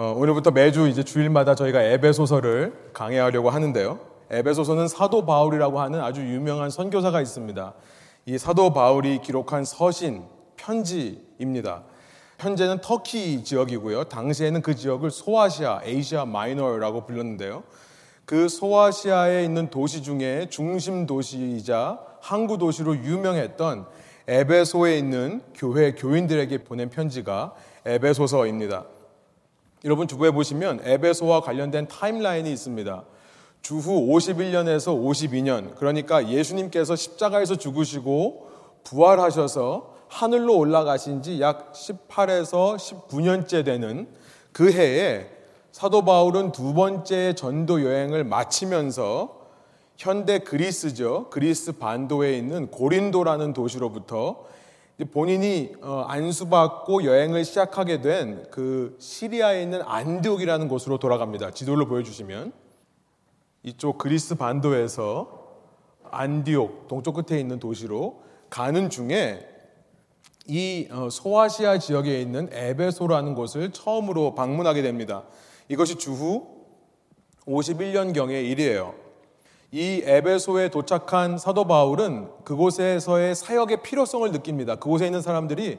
어, 오늘부터 매주 이제 주일마다 저희가 에베소서를 강해하려고 하는데요. 에베소서는 사도 바울이라고 하는 아주 유명한 선교사가 있습니다. 이 사도 바울이 기록한 서신, 편지입니다. 현재는 터키 지역이고요. 당시에는 그 지역을 소아시아, 에이시아 마이너라고 불렀는데요. 그 소아시아에 있는 도시 중에 중심 도시이자 항구 도시로 유명했던 에베소에 있는 교회 교인들에게 보낸 편지가 에베소서입니다. 여러분 주부에 보시면 에베소와 관련된 타임라인이 있습니다. 주후 51년에서 52년, 그러니까 예수님께서 십자가에서 죽으시고 부활하셔서 하늘로 올라가신 지 약 18에서 19년째 되는 그 해에 사도 바울은 두 번째 전도 여행을 마치면서 현대 그리스죠. 그리스 반도에 있는 고린도라는 도시로부터 본인이 어, 안수받고 여행을 시작하게 된 그 시리아에 있는 안디옥이라는 곳으로 돌아갑니다. 지도를 보여주시면 이쪽 그리스 반도에서 안디옥 동쪽 끝에 있는 도시로 가는 중에 이 어, 소아시아 지역에 있는 에베소라는 곳을 처음으로 방문하게 됩니다. 이것이 주후 51년경의 일이에요. 이 에베소에 도착한 사도 바울은 그곳에서의 사역의 필요성을 느낍니다. 그곳에 있는 사람들이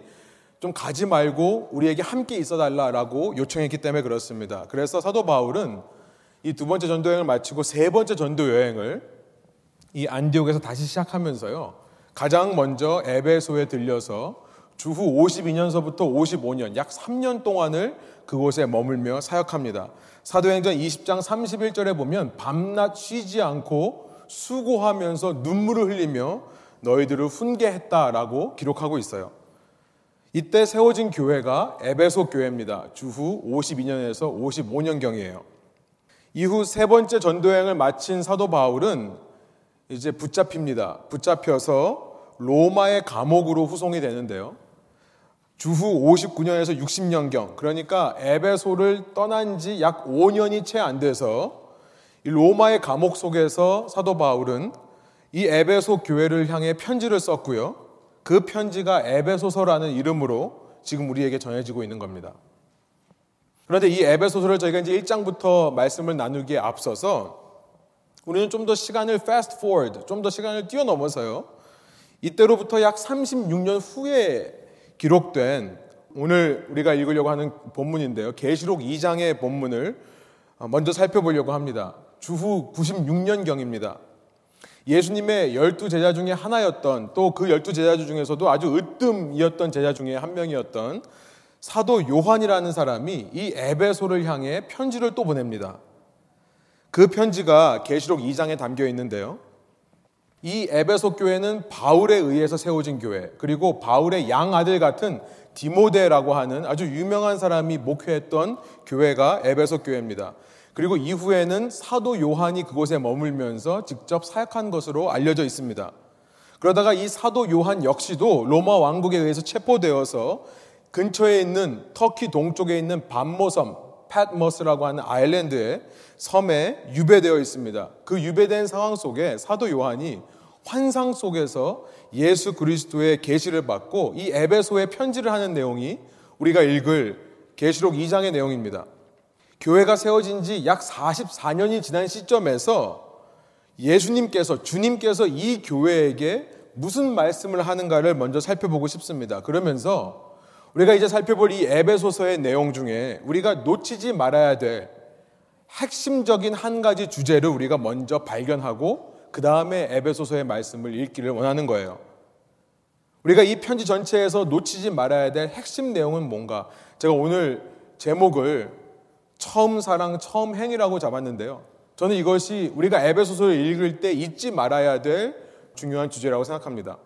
좀 가지 말고 우리에게 함께 있어 달라라고 요청했기 때문에 그렇습니다. 그래서 사도 바울은 이 두 번째 전도 여행을 마치고 세 번째 전도 여행을 이 안디옥에서 다시 시작하면서요. 가장 먼저 에베소에 들려서 주후 52년서부터 55년 약 3년 동안을 그곳에 머물며 사역합니다. 사도행전 20장 31절에 보면 밤낮 쉬지 않고 수고하면서 눈물을 흘리며 너희들을 훈계했다라고 기록하고 있어요. 이때 세워진 교회가 에베소 교회입니다. 주후 52년에서 55년경이에요. 이후 세 번째 전도여행을 마친 사도 바울은 이제 붙잡힙니다. 붙잡혀서 로마의 감옥으로 후송이 되는데요. 주후 59년에서 60년경, 그러니까 에베소를 떠난 지 약 5년이 채 안 돼서 로마의 감옥 속에서 사도 바울은 이 에베소 교회를 향해 편지를 썼고요. 그 편지가 에베소서라는 이름으로 지금 우리에게 전해지고 있는 겁니다. 그런데 이 에베소서를 저희가 이제 1장부터 말씀을 나누기에 앞서서 우리는 좀 더 시간을 fast forward, 좀 더 시간을 뛰어넘어서요. 이때로부터 약 36년 후에 기록된 오늘 우리가 읽으려고 하는 본문인데요. 계시록 2장의 본문을 먼저 살펴보려고 합니다. 주후 96년경입니다. 예수님의 열두 제자 중에 하나였던 또 그 열두 제자 중에서도 아주 으뜸이었던 제자 중에 한 명이었던 사도 요한이라는 사람이 이 에베소를 향해 편지를 또 보냅니다. 그 편지가 계시록 2장에 담겨 있는데요. 이 에베소 교회는 바울에 의해서 세워진 교회, 그리고 바울의 양아들 같은 디모데라고 하는 아주 유명한 사람이 목회했던 교회가 에베소 교회입니다. 그리고 이후에는 사도 요한이 그곳에 머물면서 직접 사역한 것으로 알려져 있습니다. 그러다가 이 사도 요한 역시도 로마 왕국에 의해서 체포되어서 근처에 있는 터키 동쪽에 있는 반모섬, 팻머스라고 하는 아일랜드에 섬에 유배되어 있습니다. 그 유배된 상황 속에 사도 요한이 환상 속에서 예수 그리스도의 계시를 받고 이 에베소에 편지를 하는 내용이 우리가 읽을 계시록 2장의 내용입니다. 교회가 세워진 지 약 44년이 지난 시점에서 예수님께서 주님께서 이 교회에게 무슨 말씀을 하는가를 먼저 살펴보고 싶습니다. 그러면서 우리가 이제 살펴볼 이 에베소서의 내용 중에 우리가 놓치지 말아야 될 핵심적인 한 가지 주제를 우리가 먼저 발견하고 그 다음에 에베소서의 말씀을 읽기를 원하는 거예요. 우리가 이 편지 전체에서 놓치지 말아야 될 핵심 내용은 뭔가? 제가 오늘 제목을 처음 사랑, 처음 행위라고 잡았는데요. 저는 이것이 우리가 에베소서를 읽을 때 잊지 말아야 될 중요한 주제라고 생각합니다.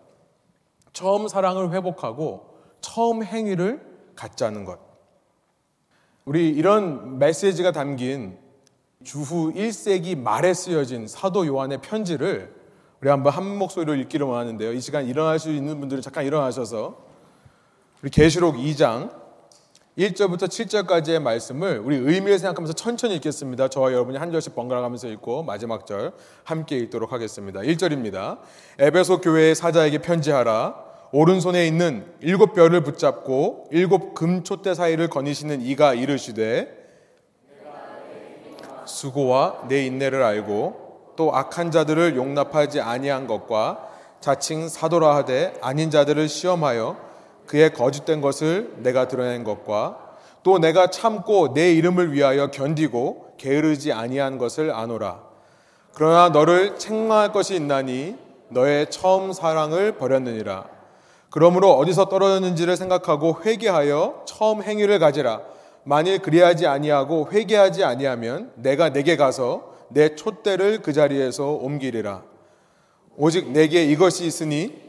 처음 사랑을 회복하고 처음 행위를 갖자는 것. 우리 이런 메시지가 담긴 주후 1세기 말에 쓰여진 사도 요한의 편지를 우리 한번 한 목소리로 읽기를 원하는데요. 이 시간 일어날 수 있는 분들은 잠깐 일어나셔서 우리 계시록 2장 1절부터 7절까지의 말씀을 우리 의미를 생각하면서 천천히 읽겠습니다. 저와 여러분이 한 절씩 번갈아 가면서 읽고 마지막 절 함께 읽도록 하겠습니다. 1절입니다. 에베소 교회의 사자에게 편지하라. 오른손에 있는 일곱 별을 붙잡고 일곱 금촛대 사이를 거니시는 이가 이르시되 수고와 내 인내를 알고 또 악한 자들을 용납하지 아니한 것과 자칭 사도라 하되 아닌 자들을 시험하여 그의 거짓된 것을 내가 드러낸 것과 또 내가 참고 내 이름을 위하여 견디고 게으르지 아니한 것을 아노라. 그러나 너를 책망할 것이 있나니 너의 처음 사랑을 버렸느니라. 그러므로 어디서 떨어졌는지를 생각하고 회개하여 처음 행위를 가지라. 만일 그리하지 아니하고 회개하지 아니하면 내가 내게 가서 내 촛대를 그 자리에서 옮기리라. 오직 내게 이것이 있으니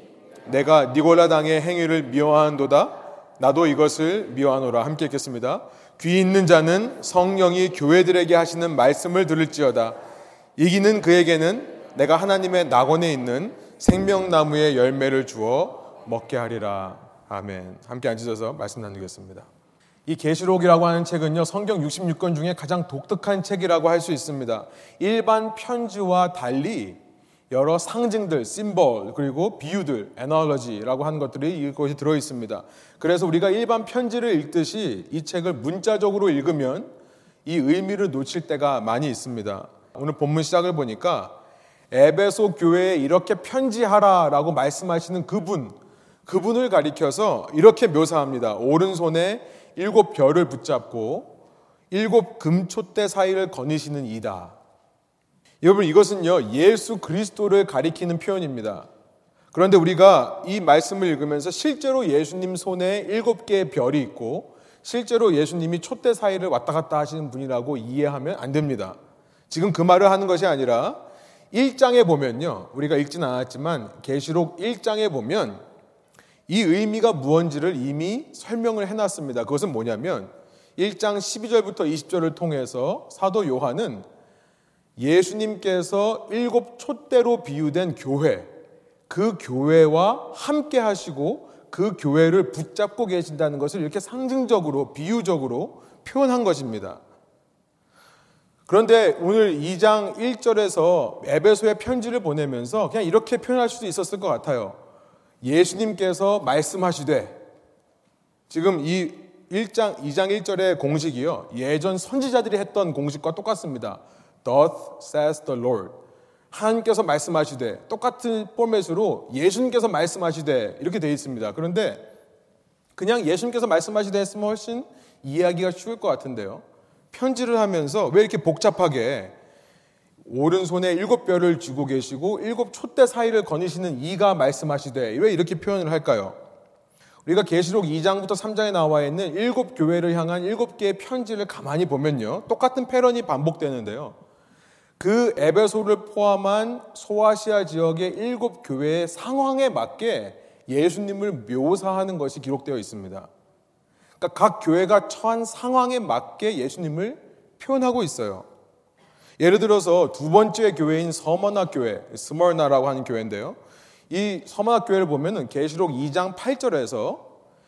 내가 니골라 당의 행위를 미워한도다. 나도 이것을 미워하노라. 함께 읽겠습니다. 귀 있는 자는 성령이 교회들에게 하시는 말씀을 들을지어다. 이기는 그에게는 내가 하나님의 낙원에 있는 생명나무의 열매를 주어 먹게 하리라. 아멘. 함께 앉으셔서 말씀 나누겠습니다. 이 계시록이라고 하는 책은요 성경 66권 중에 가장 독특한 책이라고 할 수 있습니다. 일반 편지와 달리 여러 상징들, 심볼 그리고 비유들, 에너러지라고 하는 것들이 이것이 들어 있습니다. 그래서 우리가 일반 편지를 읽듯이 이 책을 문자적으로 읽으면 이 의미를 놓칠 때가 많이 있습니다. 오늘 본문 시작을 보니까 에베소 교회에 이렇게 편지하라라고 말씀하시는 그분, 그분을 가리켜서 이렇게 묘사합니다. 오른손에 일곱 별을 붙잡고 일곱 금촛대 사이를 거니시는 이다. 여러분 이것은요 예수 그리스도를 가리키는 표현입니다. 그런데 우리가 이 말씀을 읽으면서 실제로 예수님 손에 일곱 개의 별이 있고 실제로 예수님이 촛대 사이를 왔다 갔다 하시는 분이라고 이해하면 안 됩니다. 지금 그 말을 하는 것이 아니라 1장에 보면요. 우리가 읽지는 않았지만 계시록 1장에 보면 이 의미가 무언지를 이미 설명을 해놨습니다. 그것은 뭐냐면 1장 12절부터 20절을 통해서 사도 요한은 예수님께서 일곱 촛대로 비유된 교회, 그 교회와 함께 하시고 그 교회를 붙잡고 계신다는 것을 이렇게 상징적으로, 비유적으로 표현한 것입니다. 그런데 오늘 2장 1절에서 에베소의 편지를 보내면서 그냥 이렇게 표현할 수도 있었을 것 같아요. 예수님께서 말씀하시되 지금 이 1장 2장 1절의 공식이요. 예전 선지자들이 했던 공식과 똑같습니다. Doth says the Lord. 하나님께서 말씀하시되 똑같은 포맷으로 예수님께서 말씀하시되 이렇게 되어 있습니다. 그런데 그냥 예수님께서 말씀하시되 했으면 훨씬 이해하기가 쉬울 것 같은데요. 편지를 하면서 왜 이렇게 복잡하게 오른손에 일곱 뼈를 쥐고 계시고 일곱 촛대 사이를 거니시는 이가 말씀하시되 왜 이렇게 표현을 할까요? 우리가 계시록 2장부터 3장에 나와 있는 일곱 교회를 향한 일곱 개의 편지를 가만히 보면요. 똑같은 패런이 반복되는데요. 그 에베소를 포함한 소아시아 지역의 일곱 교회의 상황에 맞게 예수님을 묘사하는 것이 기록되어 있습니다. 그러니까 각 교회가 처한 상황에 맞게 예수님을 표현하고 있어요. 예를 들어서 두 번째 교회인 서머나 교회, 스머나라고 하는 교회인데요. 이 서머나 교회를 보면은 계시록 2장 8절에서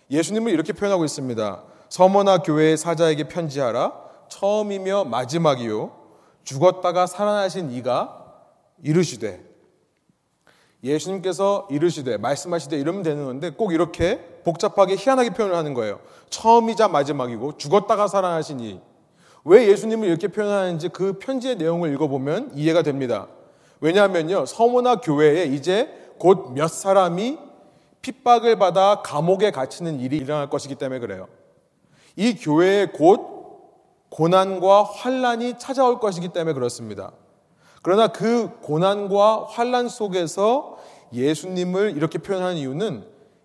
예수님을 이렇게 표현하고 있습니다. 서머나 교회의 사자에게 편지하라. 처음이며 마지막이요. 죽었다가 살아나신 이가 이르시되 예수님께서 이르시되 말씀하시되 이러면 되는 건데 꼭 이렇게 복잡하게 희한하게 표현을 하는 거예요. 처음이자 마지막이고 죽었다가 살아나신 이. 왜 예수님을 이렇게 표현하는지 그 편지의 내용을 읽어보면 이해가 됩니다. 왜냐하면요. 서모나 교회에 이제 곧 몇 사람이 핍박을 받아 감옥에 갇히는 일이 일어날 것이기 때문에 그래요. 이 교회에 곧 고난과 환란이 찾아올 것이기 때문에 그렇습니다. 그러나 그 고난과 환란 속에서 예수님을 이렇게 표현하는 이유는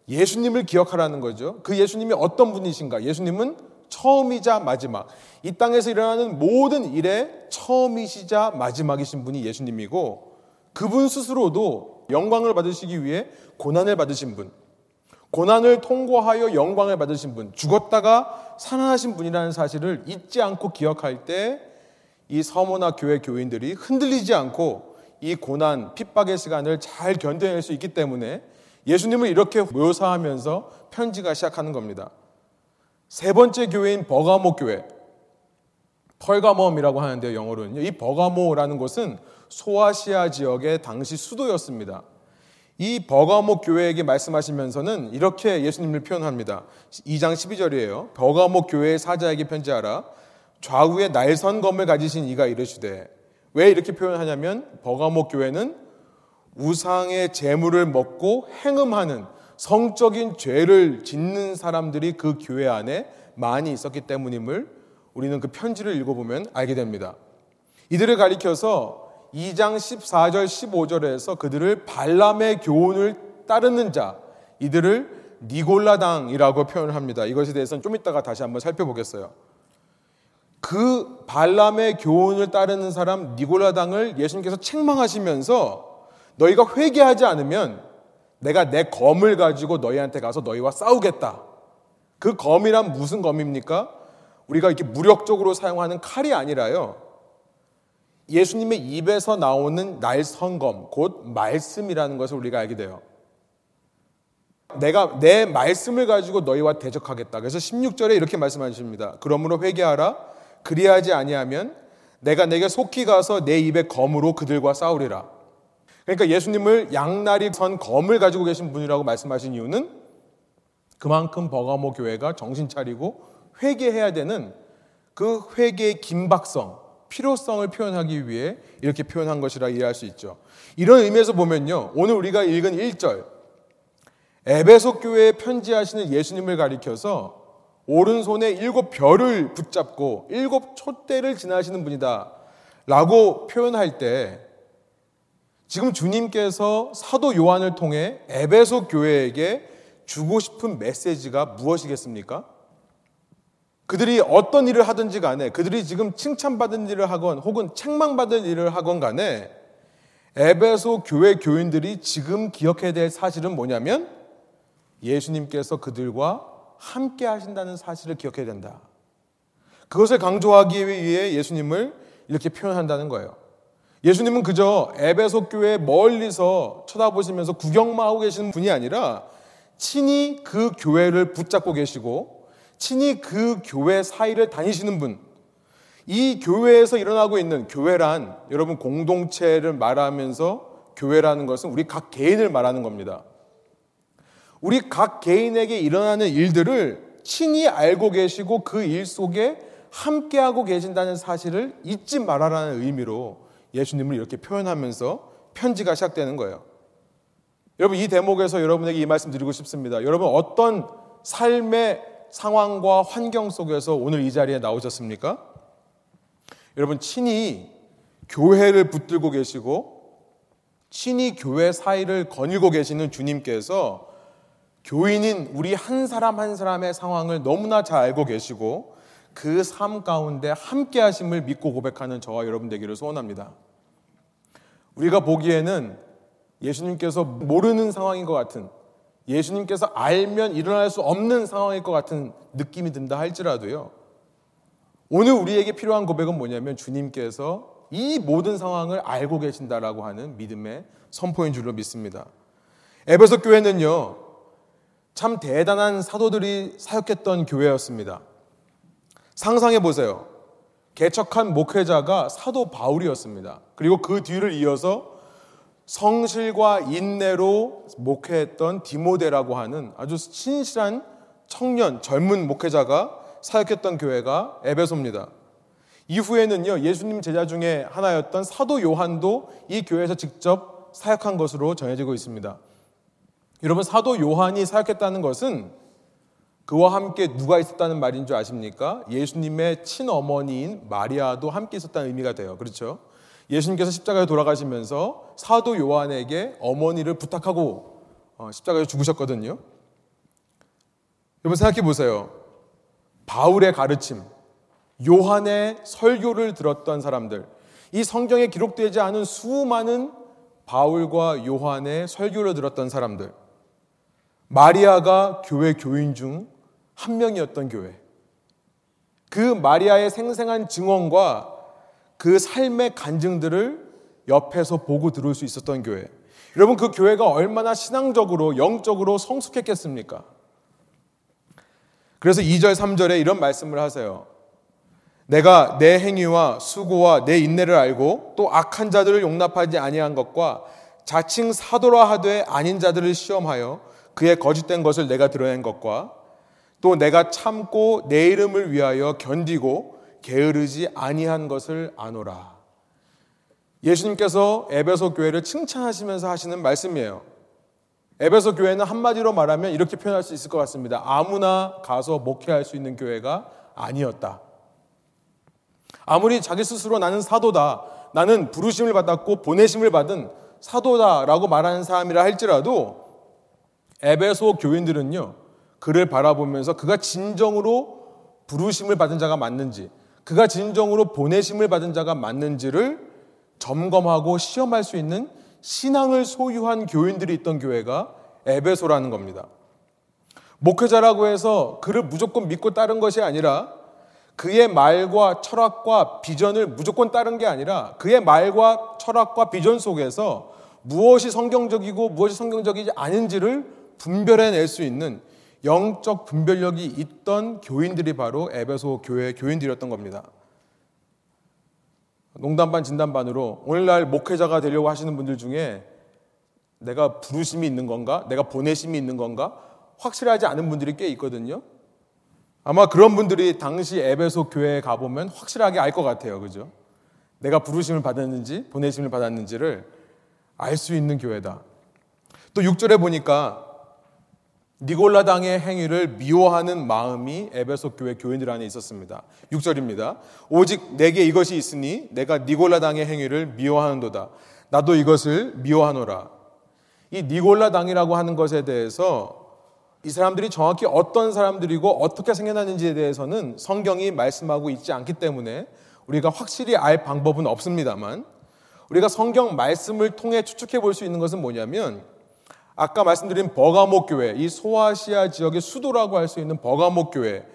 예수님을 기억하라는 거죠. 그 예수님이 어떤 분이신가? 예수님은 처음이자 마지막. 이 땅에서 일어나는 모든 일의 처음이시자 마지막이신 분이 예수님이고 그분 스스로도 영광을 받으시기 위해 고난을 받으신 분. 고난을 통과하여 영광을 받으신 분, 죽었다가 살아나신 분이라는 사실을 잊지 않고 기억할 때 이 서모나 교회 교인들이 흔들리지 않고 이 고난, 핍박의 시간을 잘 견뎌낼 수 있기 때문에 예수님을 이렇게 묘사하면서 편지가 시작하는 겁니다. 세 번째 교회인 버가모 교회, 펄가멈이라고 하는데요, 영어로는요. 이 버가모라는 곳은 소아시아 지역의 당시 수도였습니다. 이 버가모 교회에게 말씀하시면서는 이렇게 예수님을 표현합니다. 2장 12절이에요. 버가모 교회의 사자에게 편지하라. 좌우에 날선 검을 가지신 이가 이르시되 왜 이렇게 표현하냐면 버가목 교회는 우상의 재물을 먹고 행음하는 성적인 죄를 짓는 사람들이 그 교회 안에 많이 있었기 때문임을 우리는 그 편지를 읽어보면 알게 됩니다. 이들을 가리켜서 2장 14절 15절에서 그들을 발람의 교훈을 따르는 자 이들을 니골라당이라고 표현을 합니다. 이것에 대해서는 좀 이따가 다시 한번 살펴보겠어요. 그 발람의 교훈을 따르는 사람 니골라당을 예수님께서 책망하시면서 너희가 회개하지 않으면 내가 내 검을 가지고 너희한테 가서 너희와 싸우겠다. 그 검이란 무슨 검입니까? 우리가 이렇게 무력적으로 사용하는 칼이 아니라요. 예수님의 입에서 나오는 날선검, 곧 말씀이라는 것을 우리가 알게 돼요. 내가 내 말씀을 가지고 너희와 대적하겠다. 그래서 16절에 이렇게 말씀하십니다. 그러므로 회개하라. 그리하지 아니하면 내가 내게 속히 가서 내 입의 검으로 그들과 싸우리라. 그러니까 예수님을 양날이 선 검을 가지고 계신 분이라고 말씀하신 이유는 그만큼 버가모 교회가 정신 차리고 회개해야 되는 그 회개의 긴박성, 필요성을 표현하기 위해 이렇게 표현한 것이라 이해할 수 있죠. 이런 의미에서 보면요. 오늘 우리가 읽은 1절 에베소 교회에 편지하시는 예수님을 가리켜서 오른손에 일곱 별을 붙잡고 일곱 촛대를 지나시는 분이다. 라고 표현할 때 지금 주님께서 사도 요한을 통해 에베소 교회에게 주고 싶은 메시지가 무엇이겠습니까? 그들이 어떤 일을 하든지 간에 그들이 지금 칭찬받은 일을 하건 혹은 책망받을 일을 하건 간에 에베소 교회 교인들이 지금 기억해야 될 사실은 뭐냐면 예수님께서 그들과 함께 하신다는 사실을 기억해야 된다. 그것을 강조하기 위해 예수님을 이렇게 표현한다는 거예요. 예수님은 그저 에베소 교회 멀리서 쳐다보시면서 구경만 하고 계시는 분이 아니라 친히 그 교회를 붙잡고 계시고 친히 그 교회 사이를 다니시는 분. 이 교회에서 일어나고 있는 교회란 여러분 공동체를 말하면서 교회라는 것은 우리 각 개인을 말하는 겁니다. 우리 각 개인에게 일어나는 일들을 친히 알고 계시고 그 일 속에 함께하고 계신다는 사실을 잊지 말아라는 의미로 예수님을 이렇게 표현하면서 편지가 시작되는 거예요. 여러분 이 대목에서 여러분에게 이 말씀 드리고 싶습니다. 여러분 어떤 삶의 상황과 환경 속에서 오늘 이 자리에 나오셨습니까? 여러분 친히 교회를 붙들고 계시고 친히 교회 사이를 거닐고 계시는 주님께서 교인인 우리 한 사람 한 사람의 상황을 너무나 잘 알고 계시고 그 삶 가운데 함께 하심을 믿고 고백하는 저와 여러분 되기를 소원합니다. 우리가 보기에는 예수님께서 모르는 상황인 것 같은 예수님께서 알면 일어날 수 없는 상황일 것 같은 느낌이 든다 할지라도요. 오늘 우리에게 필요한 고백은 뭐냐면 주님께서 이 모든 상황을 알고 계신다라고 하는 믿음의 선포인 줄로 믿습니다. 에베소 교회는요. 참 대단한 사도들이 사역했던 교회였습니다. 상상해 보세요. 개척한 목회자가 사도 바울이었습니다. 그리고 그 뒤를 이어서 성실과 인내로 목회했던 디모데라고 하는 아주 신실한 청년, 젊은 목회자가 사역했던 교회가 에베소입니다. 이후에는요, 예수님 제자 중에 하나였던 사도 요한도 이 교회에서 직접 사역한 것으로 전해지고 있습니다. 여러분 사도 요한이 사역했다는 것은 그와 함께 누가 있었다는 말인 줄 아십니까? 예수님의 친어머니인 마리아도 함께 있었다는 의미가 돼요. 그렇죠? 예수님께서 십자가에 돌아가시면서 사도 요한에게 어머니를 부탁하고 어, 십자가에 죽으셨거든요. 여러분 생각해 보세요. 바울의 가르침, 요한의 설교를 들었던 사람들, 이 성경에 기록되지 않은 수많은 바울과 요한의 설교를 들었던 사람들, 마리아가 교회 교인 중 한 명이었던 교회. 그 마리아의 생생한 증언과 그 삶의 간증들을 옆에서 보고 들을 수 있었던 교회. 여러분 그 교회가 얼마나 신앙적으로 영적으로 성숙했겠습니까? 그래서 2절 3절에 이런 말씀을 하세요. 내가 내 행위와 수고와 내 인내를 알고 또 악한 자들을 용납하지 아니한 것과 자칭 사도라 하되 아닌 자들을 시험하여 그의 거짓된 것을 내가 드러낸 것과 또 내가 참고 내 이름을 위하여 견디고 게으르지 아니한 것을 아노라. 예수님께서 에베소 교회를 칭찬하시면서 하시는 말씀이에요. 에베소 교회는 한마디로 말하면 이렇게 표현할 수 있을 것 같습니다. 아무나 가서 목회할 수 있는 교회가 아니었다. 아무리 자기 스스로 나는 사도다, 나는 부르심을 받았고 보내심을 받은 사도다라고 말하는 사람이라 할지라도 에베소 교인들은요, 그를 바라보면서 그가 진정으로 부르심을 받은 자가 맞는지, 그가 진정으로 보내심을 받은 자가 맞는지를 점검하고 시험할 수 있는 신앙을 소유한 교인들이 있던 교회가 에베소라는 겁니다. 목회자라고 해서 그를 무조건 믿고 따른 것이 아니라 그의 말과 철학과 비전을 무조건 따른 게 아니라 그의 말과 철학과 비전 속에서 무엇이 성경적이고 무엇이 성경적이지 않은지를 분별해낼 수 있는 영적 분별력이 있던 교인들이 바로 에베소 교회 교인들이었던 겁니다. 농담반 진담반으로 오늘날 목회자가 되려고 하시는 분들 중에 내가 부르심이 있는 건가? 내가 보내심이 있는 건가? 확실하지 않은 분들이 꽤 있거든요. 아마 그런 분들이 당시 에베소 교회에 가보면 확실하게 알 것 같아요. 그죠? 내가 부르심을 받았는지 보내심을 받았는지를 알 수 있는 교회다. 또 6절에 보니까 니골라당의 행위를 미워하는 마음이 에베소 교회 교인들 안에 있었습니다. 6절입니다. 오직 내게 이것이 있으니 내가 니골라당의 행위를 미워하는도다. 나도 이것을 미워하노라. 이 니골라당이라고 하는 것에 대해서 이 사람들이 정확히 어떤 사람들이고 어떻게 생겨났는지에 대해서는 성경이 말씀하고 있지 않기 때문에 우리가 확실히 알 방법은 없습니다만 우리가 성경 말씀을 통해 추측해 볼 수 있는 것은 뭐냐면 아까 말씀드린 버가목 교회, 이 소아시아 지역의 수도라고 할 수 있는 버가목 교회,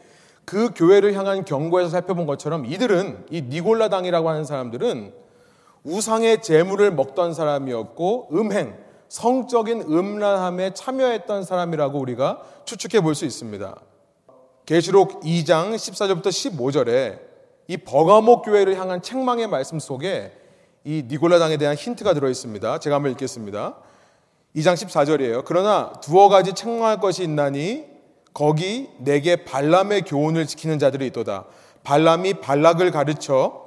그 교회를 향한 경고에서 살펴본 것처럼 이들은 이 니골라당이라고 하는 사람들은 우상의 재물을 먹던 사람이었고 음행, 성적인 음란함에 참여했던 사람이라고 우리가 추측해 볼 수 있습니다. 계시록 2장 14절부터 15절에 이 버가목 교회를 향한 책망의 말씀 속에 이 니골라당에 대한 힌트가 들어 있습니다. 제가 한번 읽겠습니다. 2장 14절이에요. 그러나 두어 가지 책망할 것이 있나니 거기 내게 발람의 교훈을 지키는 자들이 있도다. 발람이 발락을 가르쳐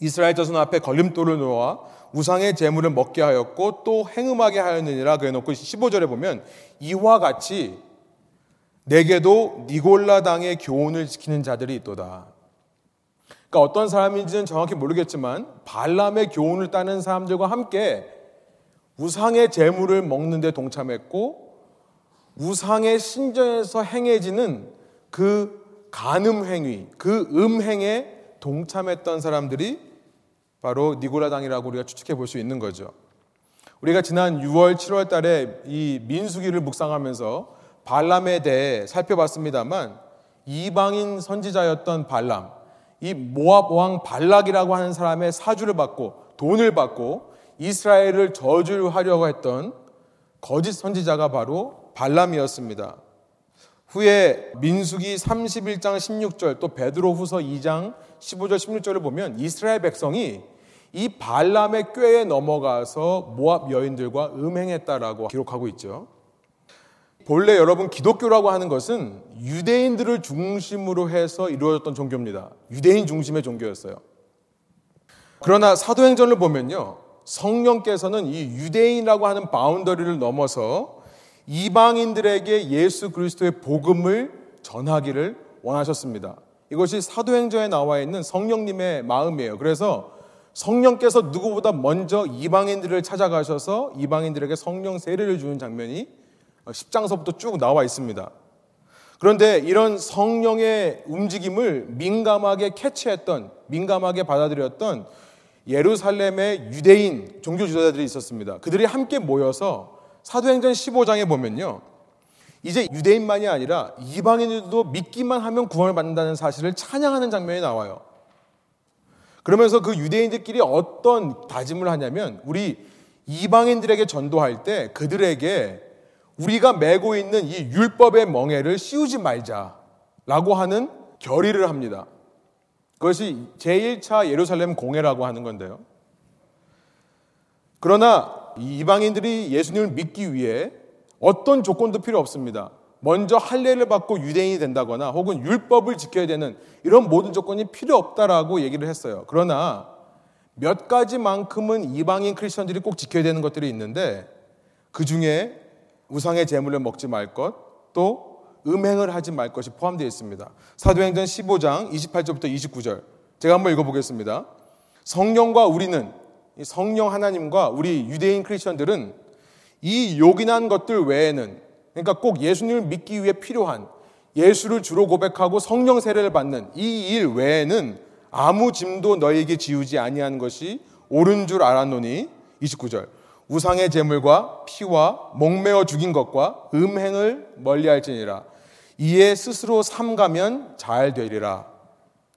이스라엘 자손 앞에 걸림돌을 놓아 우상의 재물을 먹게 하였고 또 행음하게 하였느니라 그래 놓고 15절에 보면 이와 같이 내게도 니골라 당의 교훈을 지키는 자들이 있도다. 그러니까 어떤 사람인지는 정확히 모르겠지만 발람의 교훈을 따는 사람들과 함께 우상의 재물을 먹는 데 동참했고 우상의 신전에서 행해지는 그 간음 행위, 그 음행에 동참했던 사람들이 바로 니고라당이라고 우리가 추측해 볼 수 있는 거죠. 우리가 지난 6월, 7월 달에 이 민수기를 묵상하면서 발람에 대해 살펴봤습니다만 이방인 선지자였던 발람, 이 모압 왕 발락이라고 하는 사람의 사주를 받고 돈을 받고 이스라엘을 저주하려고 했던 거짓 선지자가 바로 발람이었습니다. 후에 민수기 31장 16절 또 베드로 후서 2장 15절 16절을 보면 이스라엘 백성이 이 발람의 꾀에 넘어가서 모압 여인들과 음행했다라고 기록하고 있죠. 본래 여러분 기독교라고 하는 것은 유대인들을 중심으로 해서 이루어졌던 종교입니다. 유대인 중심의 종교였어요. 그러나 사도행전을 보면요. 성령께서는 이 유대인이라고 하는 바운더리를 넘어서 이방인들에게 예수 그리스도의 복음을 전하기를 원하셨습니다. 이것이 사도행전에 나와 있는 성령님의 마음이에요. 그래서 성령께서 누구보다 먼저 이방인들을 찾아가셔서 이방인들에게 성령 세례를 주는 장면이 10장서부터 쭉 나와 있습니다. 그런데 이런 성령의 움직임을 민감하게 캐치했던, 민감하게 받아들였던 예루살렘의 유대인 종교 지도자들이 있었습니다. 그들이 함께 모여서 사도행전 15장에 보면요. 이제 유대인만이 아니라 이방인들도 믿기만 하면 구원을 받는다는 사실을 찬양하는 장면이 나와요. 그러면서 그 유대인들끼리 어떤 다짐을 하냐면 우리 이방인들에게 전도할 때 그들에게 우리가 메고 있는 이 율법의 멍에를 씌우지 말자라고 하는 결의를 합니다. 그것이 제1차 예루살렘 공회라고 하는 건데요. 그러나 이방인들이 예수님을 믿기 위해 어떤 조건도 필요 없습니다. 먼저 할례를 받고 유대인이 된다거나 혹은 율법을 지켜야 되는 이런 모든 조건이 필요 없다라고 얘기를 했어요. 그러나 몇 가지만큼은 이방인 크리스천들이 꼭 지켜야 되는 것들이 있는데 그 중에 우상의 제물을 먹지 말 것, 또 음행을 하지 말 것이 포함되어 있습니다. 사도행전 15장 28절부터 29절. 제가 한번 읽어보겠습니다. 성령과 우리는 성령 하나님과 우리 유대인 크리스천들은 이 요긴한 것들 외에는 그러니까 꼭 예수님을 믿기 위해 필요한 예수를 주로 고백하고 성령 세례를 받는 이 일 외에는 아무 짐도 너에게 지우지 아니하는 것이 옳은 줄 알았노니 29절 우상의 제물과 피와 목매어 죽인 것과 음행을 멀리할지니라 이에 스스로 삼가면 잘 되리라.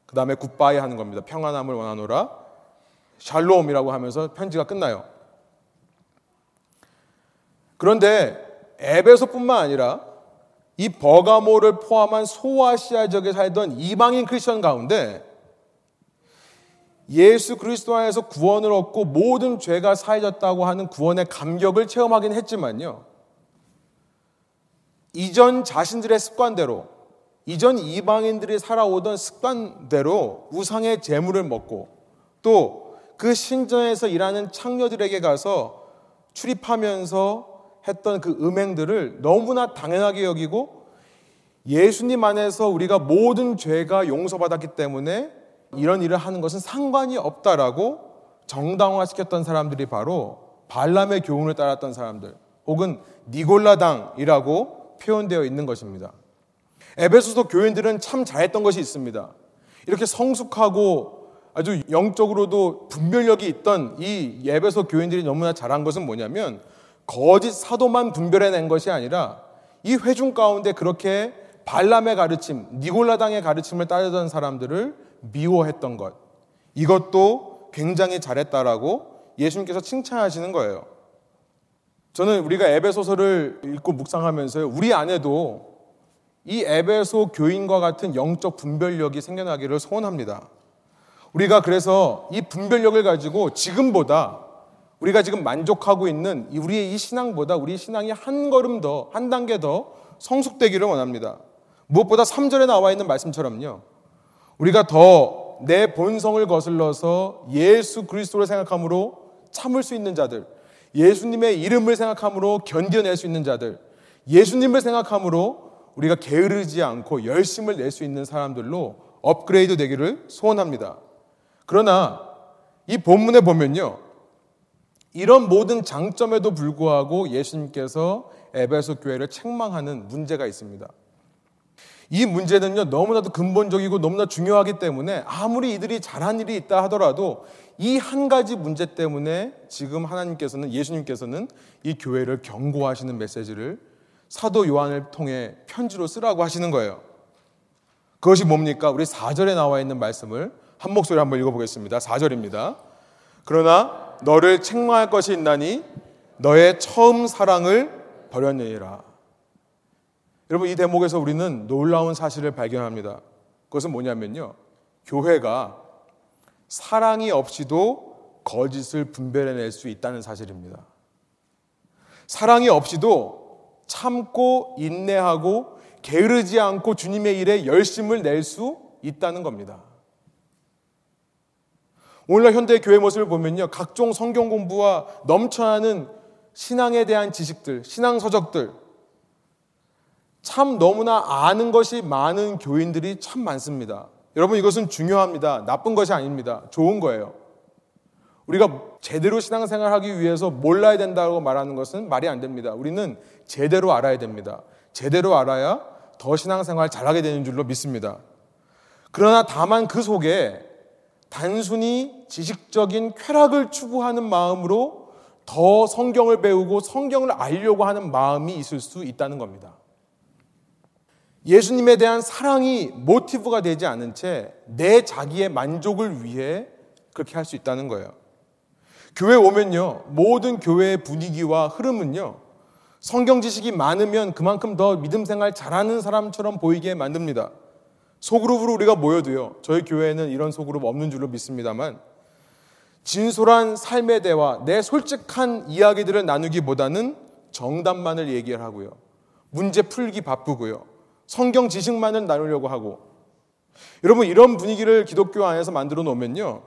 그 다음에 굿바이 하는 겁니다. 평안함을 원하노라. 샬롬이라고 하면서 편지가 끝나요. 그런데 에베소뿐만 아니라 이 버가모를 포함한 소아시아 지역에 살던 이방인 크리스천 가운데 예수 그리스도 안에서 구원을 얻고 모든 죄가 사해졌다고 하는 구원의 감격을 체험하긴 했지만요. 이전 자신들의 습관대로 이전 이방인들이 살아오던 습관대로 우상의 재물을 먹고 또 그 신전에서 일하는 창녀들에게 가서 출입하면서 했던 그 음행들을 너무나 당연하게 여기고 예수님 안에서 우리가 모든 죄가 용서받았기 때문에 이런 일을 하는 것은 상관이 없다라고 정당화시켰던 사람들이 바로 발람의 교훈을 따랐던 사람들 혹은 니골라당이라고 표현되어 있는 것입니다. 에베소서 교인들은 참 잘했던 것이 있습니다. 이렇게 성숙하고 아주 영적으로도 분별력이 있던 이 에베소 교인들이 너무나 잘한 것은 뭐냐면 거짓 사도만 분별해낸 것이 아니라 이 회중 가운데 그렇게 발람의 가르침, 니골라당의 가르침을 따르던 사람들을 미워했던 것. 이것도 굉장히 잘했다라고 예수님께서 칭찬하시는 거예요. 저는 우리가 에베소서를 읽고 묵상하면서 우리 안에도 이 에베소 교인과 같은 영적 분별력이 생겨나기를 소원합니다. 우리가 그래서 이 분별력을 가지고 지금보다 우리가 지금 만족하고 있는 우리의 이 신앙보다 우리 신앙이 한 걸음 더, 한 단계 더 성숙되기를 원합니다. 무엇보다 3절에 나와 있는 말씀처럼요. 우리가 더 내 본성을 거슬러서 예수 그리스도를 생각함으로 참을 수 있는 자들, 예수님의 이름을 생각함으로 견뎌낼 수 있는 자들, 예수님을 생각함으로 우리가 게으르지 않고 열심을 낼 수 있는 사람들로 업그레이드 되기를 소원합니다. 그러나 이 본문에 보면요. 이런 모든 장점에도 불구하고 예수님께서 에베소 교회를 책망하는 문제가 있습니다. 이 문제는요, 너무나도 근본적이고 너무나 중요하기 때문에 아무리 이들이 잘한 일이 있다 하더라도 이 한 가지 문제 때문에 지금 하나님께서는, 예수님께서는 이 교회를 경고하시는 메시지를 사도 요한을 통해 편지로 쓰라고 하시는 거예요. 그것이 뭡니까? 우리 4절에 나와 있는 말씀을 한 목소리 한번 읽어보겠습니다. 4절입니다. 그러나 너를 책망할 것이 있나니 너의 처음 사랑을 버렸느니라. 여러분 이 대목에서 우리는 놀라운 사실을 발견합니다. 그것은 뭐냐면요. 교회가 사랑이 없이도 거짓을 분별해낼 수 있다는 사실입니다. 사랑이 없이도 참고 인내하고 게으르지 않고 주님의 일에 열심을 낼 수 있다는 겁니다. 오늘날 현대 교회 모습을 보면요. 각종 성경 공부와 넘쳐나는 신앙에 대한 지식들, 신앙 서적들, 참 너무나 아는 것이 많은 교인들이 참 많습니다. 여러분 이것은 중요합니다. 나쁜 것이 아닙니다. 좋은 거예요. 우리가 제대로 신앙생활 하기 위해서 몰라야 된다고 말하는 것은 말이 안 됩니다. 우리는 제대로 알아야 됩니다. 제대로 알아야 더 신앙생활 잘하게 되는 줄로 믿습니다. 그러나 다만 그 속에 단순히 지식적인 쾌락을 추구하는 마음으로 더 성경을 배우고 성경을 알려고 하는 마음이 있을 수 있다는 겁니다. 예수님에 대한 사랑이 모티브가 되지 않은 채 내 자기의 만족을 위해 그렇게 할 수 있다는 거예요. 교회 오면요, 모든 교회의 분위기와 흐름은요, 성경 지식이 많으면 그만큼 더 믿음 생활 잘하는 사람처럼 보이게 만듭니다. 소그룹으로 우리가 모여도요, 저희 교회에는 이런 소그룹 없는 줄로 믿습니다만, 진솔한 삶의 대화, 내 솔직한 이야기들을 나누기보다는 정답만을 얘기를 하고요. 문제 풀기 바쁘고요. 성경 지식만을 나누려고 하고. 여러분, 이런 분위기를 기독교 안에서 만들어 놓으면요.